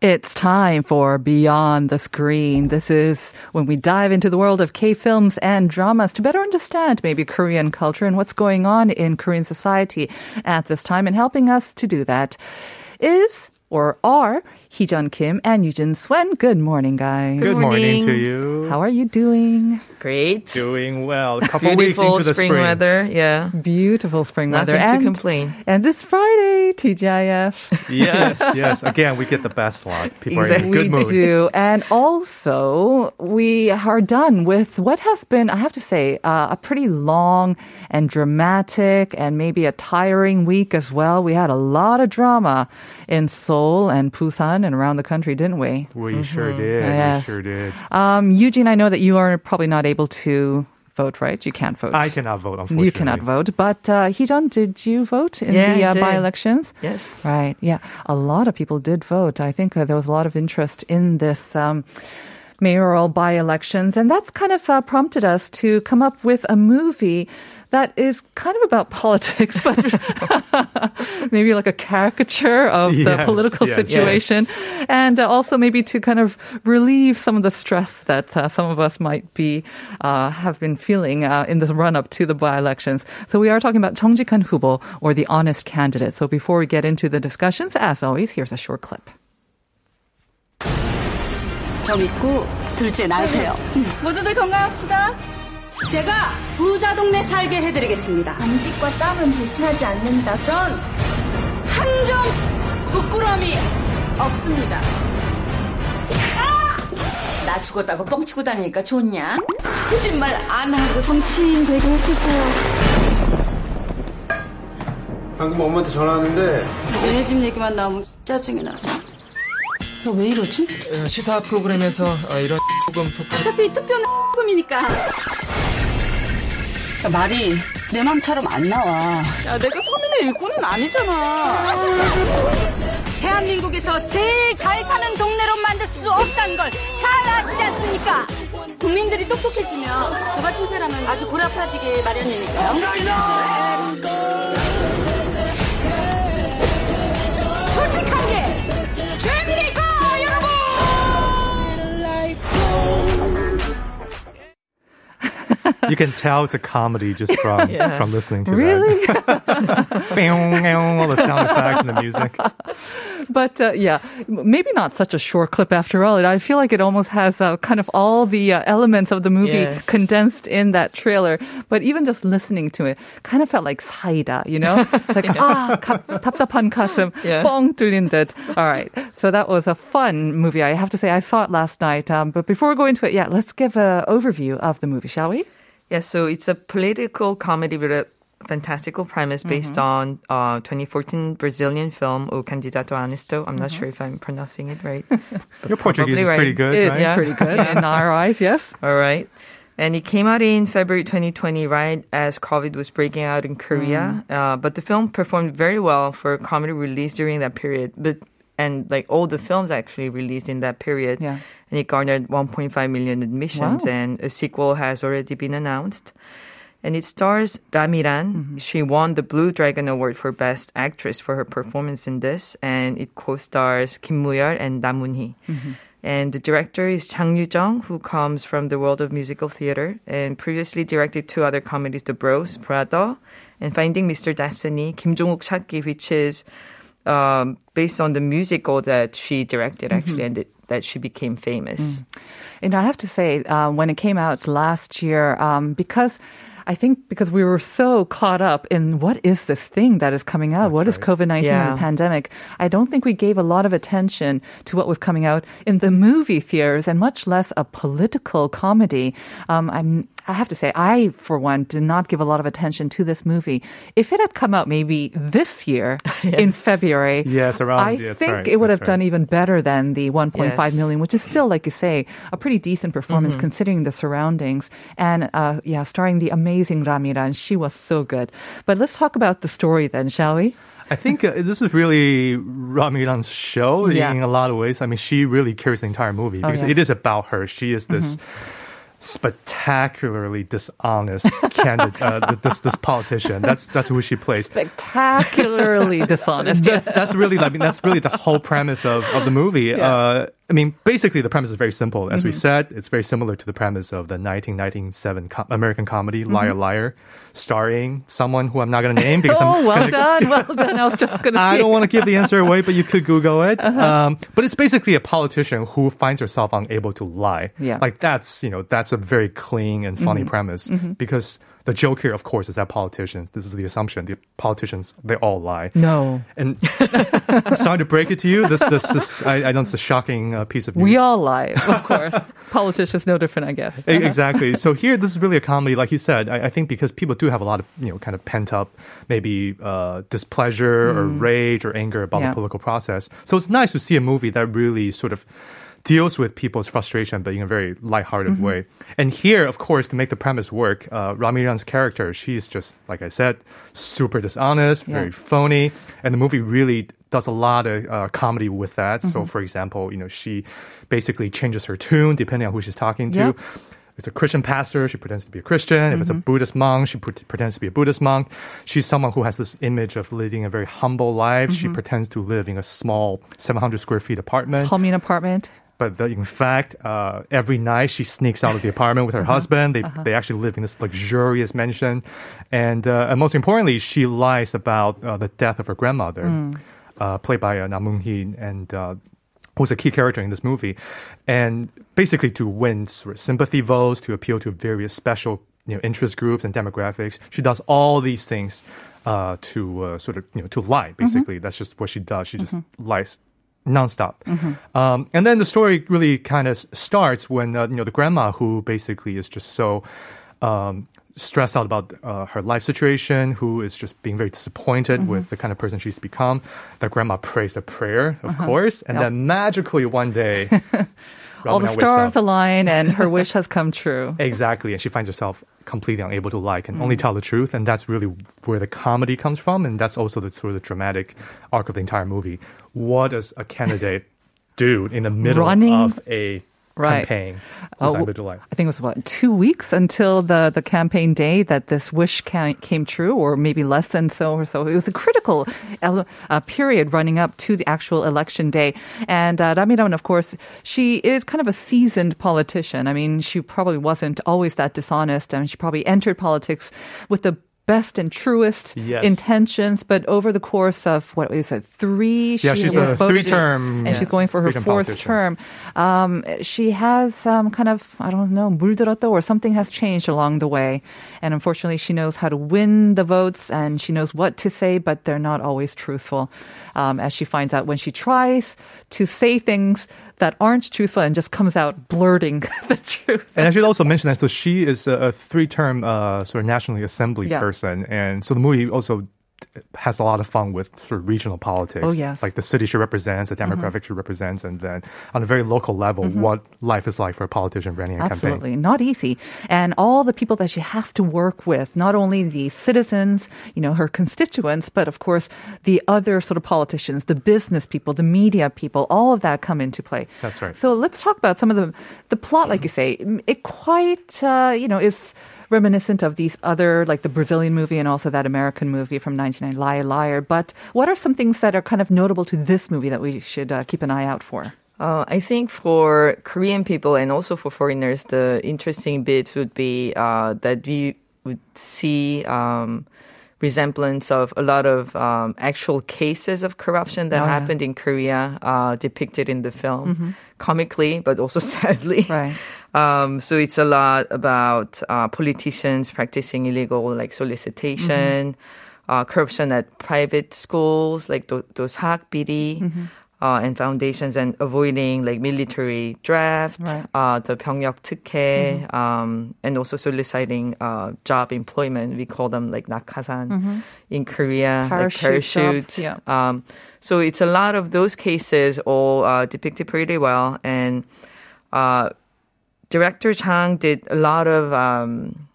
It's time for Beyond the Screen. This is when we dive into the world of K films and dramas to better understand maybe Korean culture and what's going on in Korean society at this time. And helping us to do that is or are Heejun Kim and Eugene Swen. Good morning, guys. Good morning to you. How are you doing? Great. Doing well. A couple weeks Beautiful into the spring, spring. weather. Yeah. Beautiful spring Nothing weather. to and, complain. And it's Friday, TGIF. Yes, yes. Again, we get the best lot. People are in a Exactly. good we do. And also, we are done with what has been, I have to say, uh, a pretty long and dramatic and maybe a tiring week as well. We had a lot of drama in Seoul and Busan and around the country, didn't we? We sure did. Mm-hmm. Yes. We sure did. Um, Eugene, I know that you are probably not able to vote, right? You can't vote. I cannot vote, unfortunately. You cannot vote. But uh, Heejun, did you vote in Yeah, the uh, by-elections? Yes. Right. Yeah. A lot of people did vote. I think uh, there was a lot of interest in this. Um, mayoral by-elections and that's kind of uh, prompted us to come up with a movie that is kind of about politics but maybe like a caricature of the Yes, political yes. situation and uh, also maybe to kind of relieve some of the stress that uh, some of us might be uh, have been feeling uh, in this run up to the by-elections. So we are talking about 정직한 후보 or the honest candidate. So before we get into the discussions, as always, here's a short clip. 저 믿고 둘째 낳으세요. 모두들 건강합시다. 제가 부자 동네 살게 해드리겠습니다. 남직과 땀은 배신하지 않는다. 전 한 점 부끄러움이 없습니다. 나 죽었다고 뻥치고 다니니까 좋냐? 거짓말 안 하고 정치인 되게 해주세요. 방금 엄마한테 전화 왔는데 얘네 집 얘기만 나오면 짜증이 나서. 너 왜 이러지? 시사 프로그램에서 이런 조금 어차피 투표는 꿈이니까. 말이 내 맘처럼 안 나와. 야, 내가 서민의 일꾼은 아니잖아. 대한민국에서 제일 잘 사는 동네로 만들 수 없다는 걸 잘 아시지 않습니까? 국민들이 똑똑해지면 저 같은 사람은 아주 고라파지게 마련이니까요. You can tell it's a comedy just from from listening to Really? that. All the sound effects and the music. But uh, yeah, m- maybe not such a short clip after all. I feel like it almost has uh, kind of all the uh, elements of the movie Yes. condensed in that trailer. But even just listening to it, kind of felt like 사이다, you know? It's like, ah, 가, 답답한 가슴, Yeah. 뻥 뚫린 듯. All right. So that was a fun movie. I have to say, I saw it last night. Um, but before we go into it, yeah, let's give an overview of the movie, shall we? Yeah, so it's a political comedy with a fantastical premise based Mm-hmm. on uh, 2014 Brazilian film O Candidato Honesto. I'm Mm-hmm. not sure if I'm pronouncing it right. Your Portuguese is Probably pretty right. good, It's right? Yeah. pretty good in our eyes, yes. All right. And it came out in February 2020, right as COVID was breaking out in Korea. Mm. Uh, but the film performed very well for a comedy release during that period. But and like all the films actually released in that period. Yeah. And it garnered 1.5 million admissions, Wow. and a sequel has already been announced. And it stars Ramiran. Mm-hmm. She won the Blue Dragon Award for Best Actress for her performance in this, and it co-stars Kim Mu-yeol and Nam Moon-hee. Mm-hmm. And the director is Chang Yu-jung, who comes from the world of musical theater and previously directed two other comedies, The Bros, Brother, and Finding Mr. Destiny, Kim Jong-uk 찾기, which is um, based on the musical that she directed actually, and it, that she became famous. And I have to say, uh, when it came out last year, um, because I think because we were so caught up in what is this thing that is coming out? What is COVID 19 and the pandemic? I don't think we gave a lot of attention to what was coming out in the movie theaters and much less a political comedy. Um, I'm, I have to say, I, for one, did not give a lot of attention to this movie. If it had come out maybe this year in February, Yes, around- I yeah, think right, it would have done even better than the 1.5 Yes. million, which is still, like you say, a pretty decent performance Mm-hmm. considering the surroundings. And uh, yeah, starring the amazing Ramiran, she was so good. But let's talk about the story then, shall we? I think uh, this is really Ramiran's show Yeah. in a lot of ways. I mean, she really carries the entire movie Oh, because yes. Mm-hmm. it is about her. She is this spectacularly dishonest candidate, uh, this this politician. That's that's who she plays. Spectacularly dishonest. That's that's really I mean that's really the whole premise of, of the movie. Uh, I mean, basically the premise is very simple. As we Mm-hmm. said, it's very similar to the premise of the 1997 co- American comedy Mm-hmm. Liar Liar, starring someone who I'm not going to name because Oh, I'm well gonna- done, well done. I was just going to I don't want to give the answer away, but you could Google it. Uh-huh. Um, but it's basically a politician who finds herself unable to lie. Yeah. Like that's, you know, that's a very clean and funny premise because the joke here, of course, is that politicians, this is the assumption, the politicians, they all lie. No. And I'm sorry to break it to you. This, this is, I, I know it's a shocking uh, piece of news. We all lie, of course. Politicians no different, I guess. Exactly. So here, this is really a comedy, like you said. I, I think because people do have a lot of, you know, kind of pent up, maybe uh, displeasure or rage or anger about Mm. Yeah. the political process. So it's nice to see a movie that really sort of deals with people's frustration, but in a very lighthearted Mm-hmm. way. And here, of course, to make the premise work, uh, Ramiran's character, she is just, like I said, super dishonest, Yeah. very phony, and the movie really does a lot of uh, comedy with that. Mm-hmm. So, for example, you know, she basically changes her tune depending on who she's talking to. Yeah. If it's a Christian pastor, she pretends to be a Christian. If it's a Buddhist monk, she pre- pretends to be a Buddhist monk. She's someone who has this image of leading a very humble life. She pretends to live in a small 700 square feet apartment. Commune apartment. But the, in fact, uh, every night she sneaks out of the apartment with her husband. They, they actually live in this luxurious mansion. And, uh, and most importantly, she lies about uh, the death of her grandmother, uh, played by uh, Nam Moon-hee, and uh, who's a key character in this movie. And basically to win sort of sympathy votes, to appeal to various special you know, interest groups and demographics, she does all these things uh, to uh, sort of, you know, to lie, basically. That's just what she does. She just lies nonstop. Um, and then the story really kind of starts when uh, you know the grandma who basically is just so um, stressed out about uh, her life situation, who is just being very disappointed with the kind of person she's become. That grandma prays a prayer, of course, and Yep. then magically one day, All the stars align and her wish has come true. Exactly, and she finds herself completely unable to lie, can Mm. only tell the truth, and that's really where the comedy comes from, and that's also the sort of the dramatic arc of the entire movie. What does a candidate do in the middle Running- of a Right. campaign? Who's unable to lie? I think it was what two weeks until the the campaign day that this wish ca- came true, or maybe less than so or so. It was a critical ele- uh, period running up to the actual election day. And uh, Ramiran, of course, she is kind of a seasoned politician. I mean, she probably wasn't always that dishonest, and she probably entered politics with the best and truest Yes. intentions, but over the course of what is it, three? Yeah, she she's was a voted in, three-term- and she's going for her three-term fourth politician. term. Um, she has um, kind of, I don't know, 물들었다 or something has changed along the way. And unfortunately, she knows how to win the votes and she knows what to say, but they're not always truthful. Um, as she finds out when she tries to say things that aren't truthful and just comes out blurting the truth. And I should also mention that so she is a, a three-term uh, sort of nationally assembly Yeah. person, and so the movie also has a lot of fun with sort of regional politics. Oh, yes. Mm-hmm. like the city she represents, the demographic she represents, and then on a very local level, what life is like for a politician running a campaign. Absolutely. Not easy. And all the people that she has to work with, not only the citizens, you know, her constituents, but of course the other sort of politicians, the business people, the media people, all of that come into play. That's right. So let's talk about some of the, the plot, like you say. It quite, uh, you know, is reminiscent of these other, like the Brazilian movie and also that American movie from 99, Liar Liar. But what are some things that are kind of notable to this movie that we should uh, keep an eye out for? Uh, I think for Korean people and also for foreigners, the interesting bit would be uh, that we would see um, resemblance of a lot of um, actual cases of corruption that Oh, yeah. happened in Korea, uh, depicted in the film, comically but also sadly. Right. Um, so it's a lot about uh, politicians practicing illegal like solicitation, mm-hmm. uh, corruption at private schools like those hakbiri. Mm-hmm. Uh, and foundations and avoiding like military draft, right. uh, the Pyongyang tukke mm-hmm. um, and also soliciting uh, job employment. We call them like nakasan mm-hmm. in Korea, parachute. Like parachute. Jobs, yeah. um, so it's a lot of those cases all uh, depicted pretty well. And uh, director Chang did a lot of um,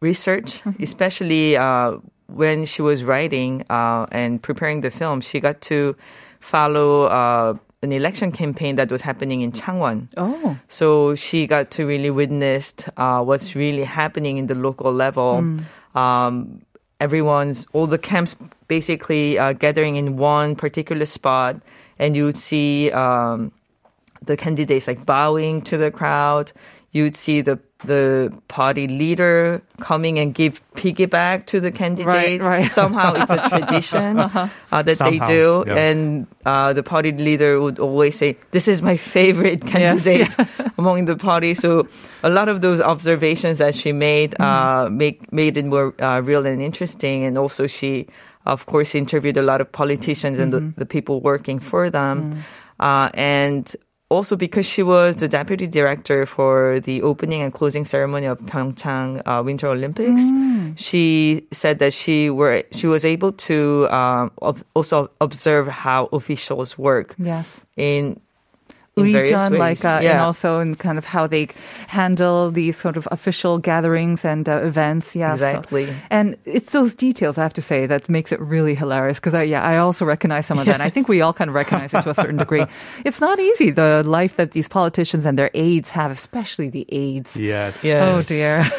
research, especially uh, when she was writing uh, and preparing the film. She got to follow uh, an election campaign that was happening in Changwon. Oh. So she got to really witness uh, what's really happening in the local level. Um, everyone's, all the camps basically uh, gathering in one particular spot, and you would see um, the candidates like bowing to the crowd. You'd see the the party leader coming and give piggyback to the candidate. right. Somehow it's a tradition uh, that they do, yeah. and uh, the party leader would always say, "This is my favorite Yes, candidate among the party." So a lot of those observations that she made uh, make made it more uh, real and interesting, and also she. Of course, interviewed a lot of politicians and the, the people working for them. Uh, and also because she was the deputy director for the opening and closing ceremony of Pyeongchang uh, Winter Olympics, she said that she were she was able to um, ob- also observe how officials work Yes. in. In various Uijeon, like, uh, and also in kind of how they handle these sort of official gatherings and uh, events. Yeah, so- Exactly. and it's those details, I have to say, that makes it really hilarious. Because I, yeah, I also recognize some of that. And I think we all kind of recognize it to a certain degree. It's not easy the life that these politicians and their aides have, especially the aides. Yes. Yes. Oh dear.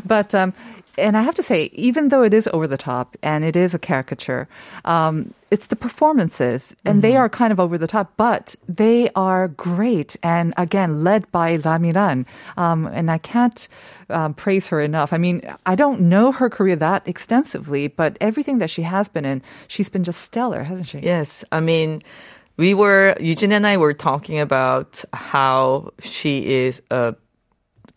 but um and I have to say, even though it is over the top and it is a caricature, um, it's the performances, and they are kind of over the top, but they are great. And again, led by Ramiran. Um, and I can't um, praise her enough. I mean, I don't know her career that extensively, but everything that she has been in, she's been just stellar, hasn't she? Yes, I mean, we were Eugene and I were talking about how she is a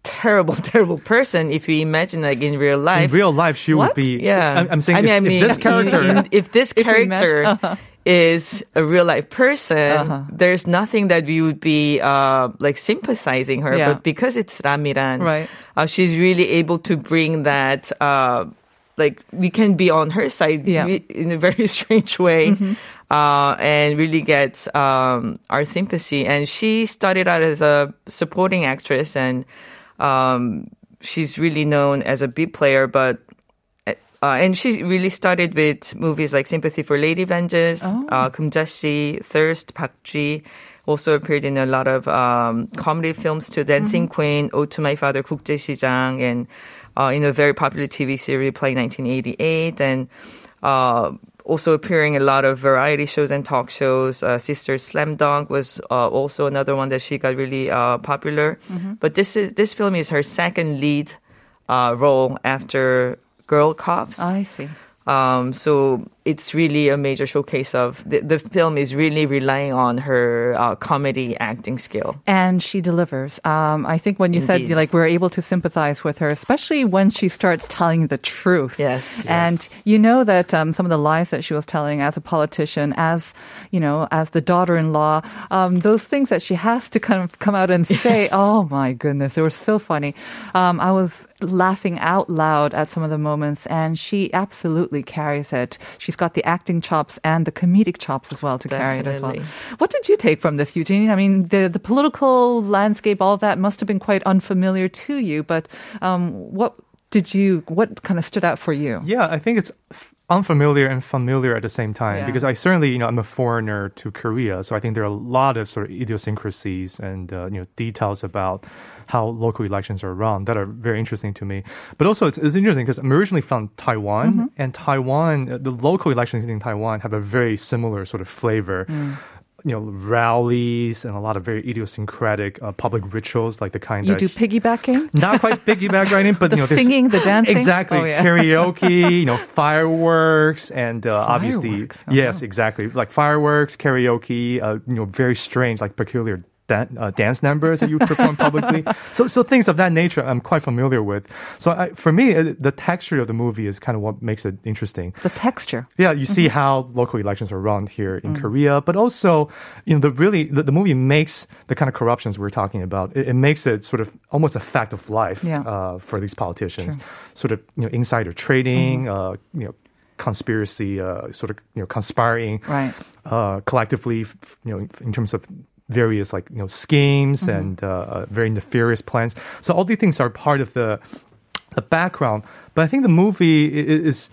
terrible, terrible person. If you imagine, like in real life. In real life, she What? would be. yeah. I'm, I'm saying I mean, if, I mean, if this character. in- in- if this If character uh-huh. is a real life person, Uh-huh. there's nothing that we would be uh, like sympathizing her. Yeah. But because it's Ramiran, Right. uh, she's really able to bring that. Uh, like we can be on her side Yeah. re- in a very strange way, Mm-hmm. uh, and really get um, our sympathy. And she started out as a supporting actress, and um, she's really known as a big player, but uh, and she really started with movies like Sympathy for Lady Vengeance, oh. uh, Kumjashi, Thirst, Bakji. Also appeared in a lot of um, comedy films too, Dancing mm-hmm. Queen, Ode to My Father, 국제시장, and uh, in a very popular TV series, Reply 1988. And uh, also appearing in a lot of variety shows and talk shows. Uh, Sister Slam Dunk was uh, also another one that she got really uh, popular. But this is this film is her second lead uh, role after Girl Cops. I see. Um, so it's really a major showcase of the, the film is really relying on her uh, comedy acting skill. And she delivers. Um, I think when you said like we're able to sympathize with her, especially when she starts telling the truth. Yes. And you know that um, some of the lies that she was telling as a politician, as you know, as the daughter-in-law, um, those things that she has to kind of come out and say. Oh my goodness, they were so funny. Um, I was laughing out loud at some of the moments, and she absolutely carries it. She's got the acting chops and the comedic chops as well to carry it as well. What did you take from this, Eugene? I mean, the the political landscape, all that must have been quite unfamiliar to you. But um, what did you? What kind of stood out for you? Yeah, I think it's f- unfamiliar and familiar at the same time Yeah. because I certainly, you know, I'm a foreigner to Korea, so I think there are a lot of sort of idiosyncrasies and uh, you know details about how local elections are run that are very interesting to me. But also, it's, it's interesting because I'm originally from Taiwan, Mm-hmm. and Taiwan, uh, the local elections in Taiwan have a very similar sort of flavor. You know, rallies and a lot of very idiosyncratic uh, public rituals, like the kind You do piggybacking? not quite piggyback riding, but The you know, singing, the dancing? exactly, Oh, yeah. karaoke, you know, fireworks, and uh, obviously, oh, yes, wow. exactly, like fireworks, karaoke, uh, you know, very strange, like peculiar dan- uh, dance numbers that you perform publicly. So, so things of that nature, I'm quite familiar with. So, I, for me, it, the texture of the movie is kind of what makes it interesting. The texture. Yeah, you see how local elections are run here in Korea, but also, you know, the really the, the movie makes the kind of corruptions we're talking about. It, it makes it sort of almost a fact of life Yeah. uh, for these politicians. Sort of, you know, insider trading, uh, you know, conspiracy, uh, sort of, you know, conspiring Right. uh, collectively, you know, in terms of various like you know schemes and uh, uh, very nefarious plans. So all these things are part of the the background. But I think the movie is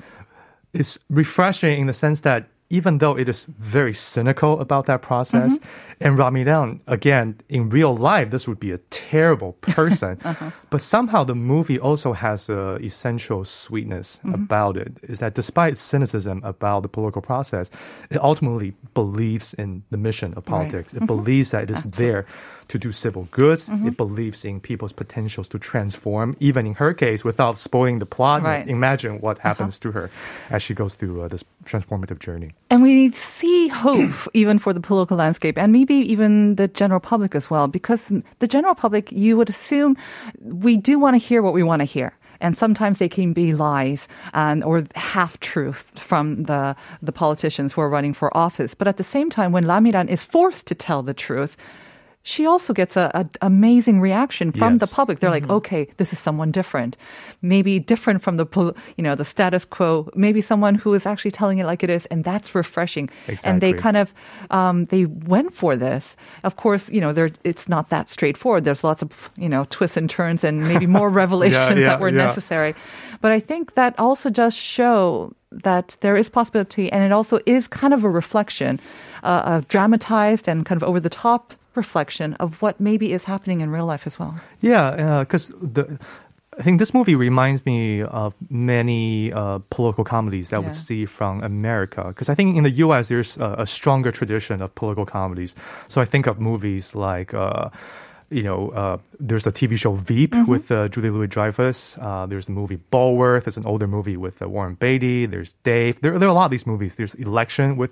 is refreshing in the sense that even though it is very cynical about that process, mm-hmm. and Ramiran, again, in real life, this would be a terrible person. Uh-huh. But somehow the movie also has a essential sweetness mm-hmm. about it, is that despite cynicism about the political process, it ultimately believes in the mission of politics. It mm-hmm. believes that it is there to do civil goods. It believes in people's potentials to transform, even in her case, without spoiling the plot. Right. Imagine what happens to her as she goes through uh, this transformative journey. And we see hope even for the political landscape and maybe even the general public as well, because the general public, you would assume we do want to hear what we want to hear. And sometimes they can be lies and or half truths from the the politicians who are running for office. But at the same time, when Ramiran is forced to tell the truth, she also gets a, a amazing reaction from the public. They're like, okay, this is someone different, maybe different from the you know the status quo. Maybe someone who is actually telling it like it is, and that's refreshing. Exactly. And they kind of um, they went for this. Of course, you know, it's not that straightforward. There's lots of you know twists and turns, and maybe more revelations yeah, that were yeah. necessary. But I think that also does show that there is possibility, and it also is kind of a reflection, uh, a dramatized and kind of over the top reflection of what maybe is happening in real life as well. Yeah, because the. I think this movie reminds me of many uh, political comedies that Yeah. see from America. Because I think in the U.S. there's a, a stronger tradition of political comedies. So I think of movies like. Uh, you know, uh, there's a TV show Veep with uh, Julia Louis Dreyfus. Uh, there's the movie Bulworth. It's an older movie with uh, Warren Beatty. There's Dave. There, there are a lot of these movies. There's Election with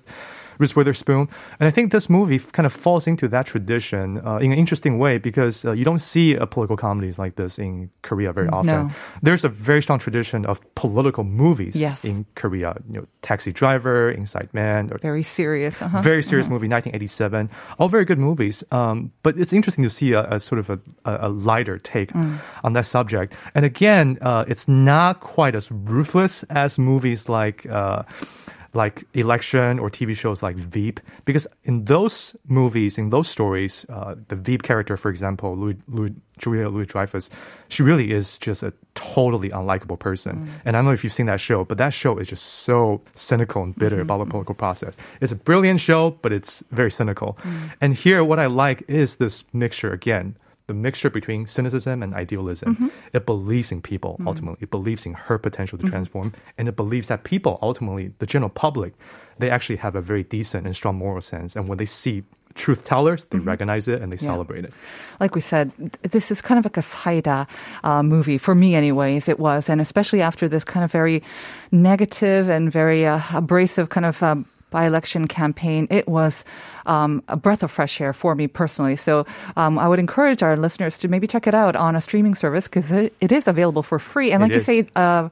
Reese Witherspoon. And I think this movie kind of falls into that tradition uh, in an interesting way because uh, you don't see a political comedies like this in Korea very often. No. There's a very strong tradition of political movies Yes. in Korea. You know, Taxi Driver, Inside Man, or Very serious. Uh-huh. very serious movie, 1987. All very good movies. Um, but it's interesting to see a, a sort of a, a, a lighter take on that subject. And again, uh, it's not quite as ruthless as movies like. Uh, like election or TV shows like Veep, because in those movies, in those stories, uh, the Veep character, for example, Louis, Louis, Julia Louis Dreyfus, she really is just a totally unlikable person. Mm. And I don't know if you've seen that show, but that show is just so cynical and bitter about the mm-hmm. political process. It's a brilliant show, but it's very cynical. Mm. And here, what I like is this mixture again. The mixture between cynicism and idealism. It believes in people ultimately. It believes in her potential to transform, and it believes that people ultimately, the general public, they actually have a very decent and strong moral sense. And when they see truth tellers, they recognize it and they Yeah. celebrate it. like we said, this is kind of like a saida uh, movie for me, anyways. It was, and especially after this kind of very negative and very uh, abrasive kind of. Um, by-election campaign, it was um, a breath of fresh air for me personally. So um, I would encourage our listeners to maybe check it out on a streaming service because it, it is available for free. And It like you is. say, uh,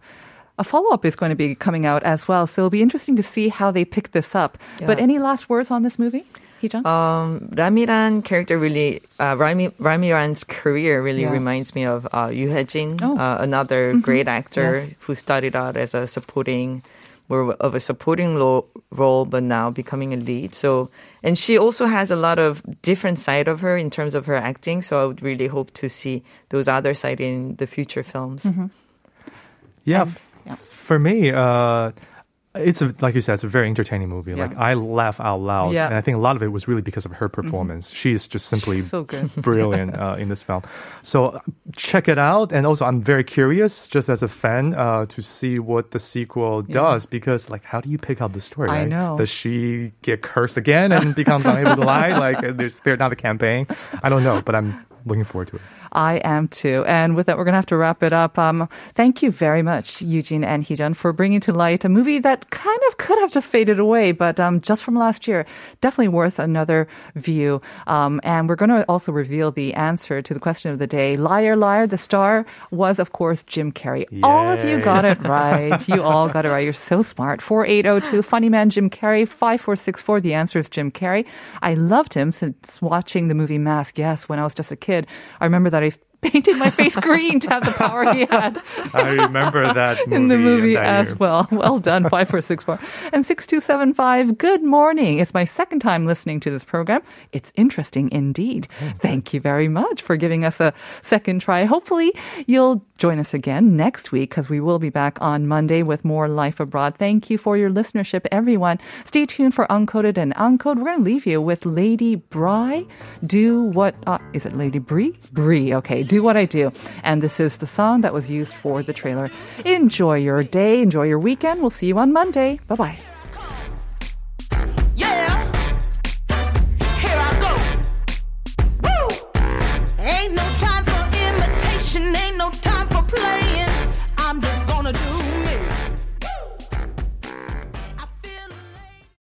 a follow-up is going to be coming out as well. So it'll be interesting to see how they pick this up. But any last words on this movie, Heejun? Um, Ramiran character really, uh, Rami, Ramiran's career really Yeah. reminds me of uh, Yu Hye-jin, Oh. uh, another great actor Yes. who started out as a supporting, more of a supporting lo- role, but now becoming a lead. So, and she also has a lot of different side of her in terms of her acting. So I would really hope to see those other side in the future films. Yeah, And- yeah. for me, uh, it's a like you said, it's a very entertaining movie. Yeah. Like I laugh out loud, Yeah. and I think a lot of it was really because of her performance. She is just simply So good. brilliant uh, in this film. So uh, check it out, and also I'm very curious, just as a fan, uh, to see what the sequel does. Because like, how do you pick up the story? I right? know. Does she get cursed again and becomes unable to lie? Like, uh, there's there's not a campaign. I don't know, but I'm looking forward to it. I am too. And with that, we're going to have to wrap it up. Um, thank you very much, Eugene and Heejun, for bringing to light a movie that kind of could have just faded away, but um, just from last year, definitely worth another view. Um, and we're going to also reveal the answer to the question of the day. Liar, liar, the star was, of course, Jim Carrey. All of you got it right. You all got it right. You're so smart. 4802, funny man Jim Carrey. 5464, the answer is Jim Carrey. I loved him since watching the movie Mask. Yes, when I was just a kid. I remember that I painted my face green to have the power he had I remember that movie in the movie as year. well. Well done, 5464. And 6275, good morning. It's my second time listening to this program. It's interesting indeed. Thank you very much for giving us a second try. Hopefully, you'll join us again next week because we will be back on Monday with more Life Abroad. Thank you for your listenership, everyone. Stay tuned for Uncoded and Uncode. We're going to leave you with Lady Bry. Do what, uh, is it Lady Bree? Bree, okay. Do what I do. And this is the song that was used for the trailer. Enjoy your day. Enjoy your weekend. We'll see you on Monday. Bye bye.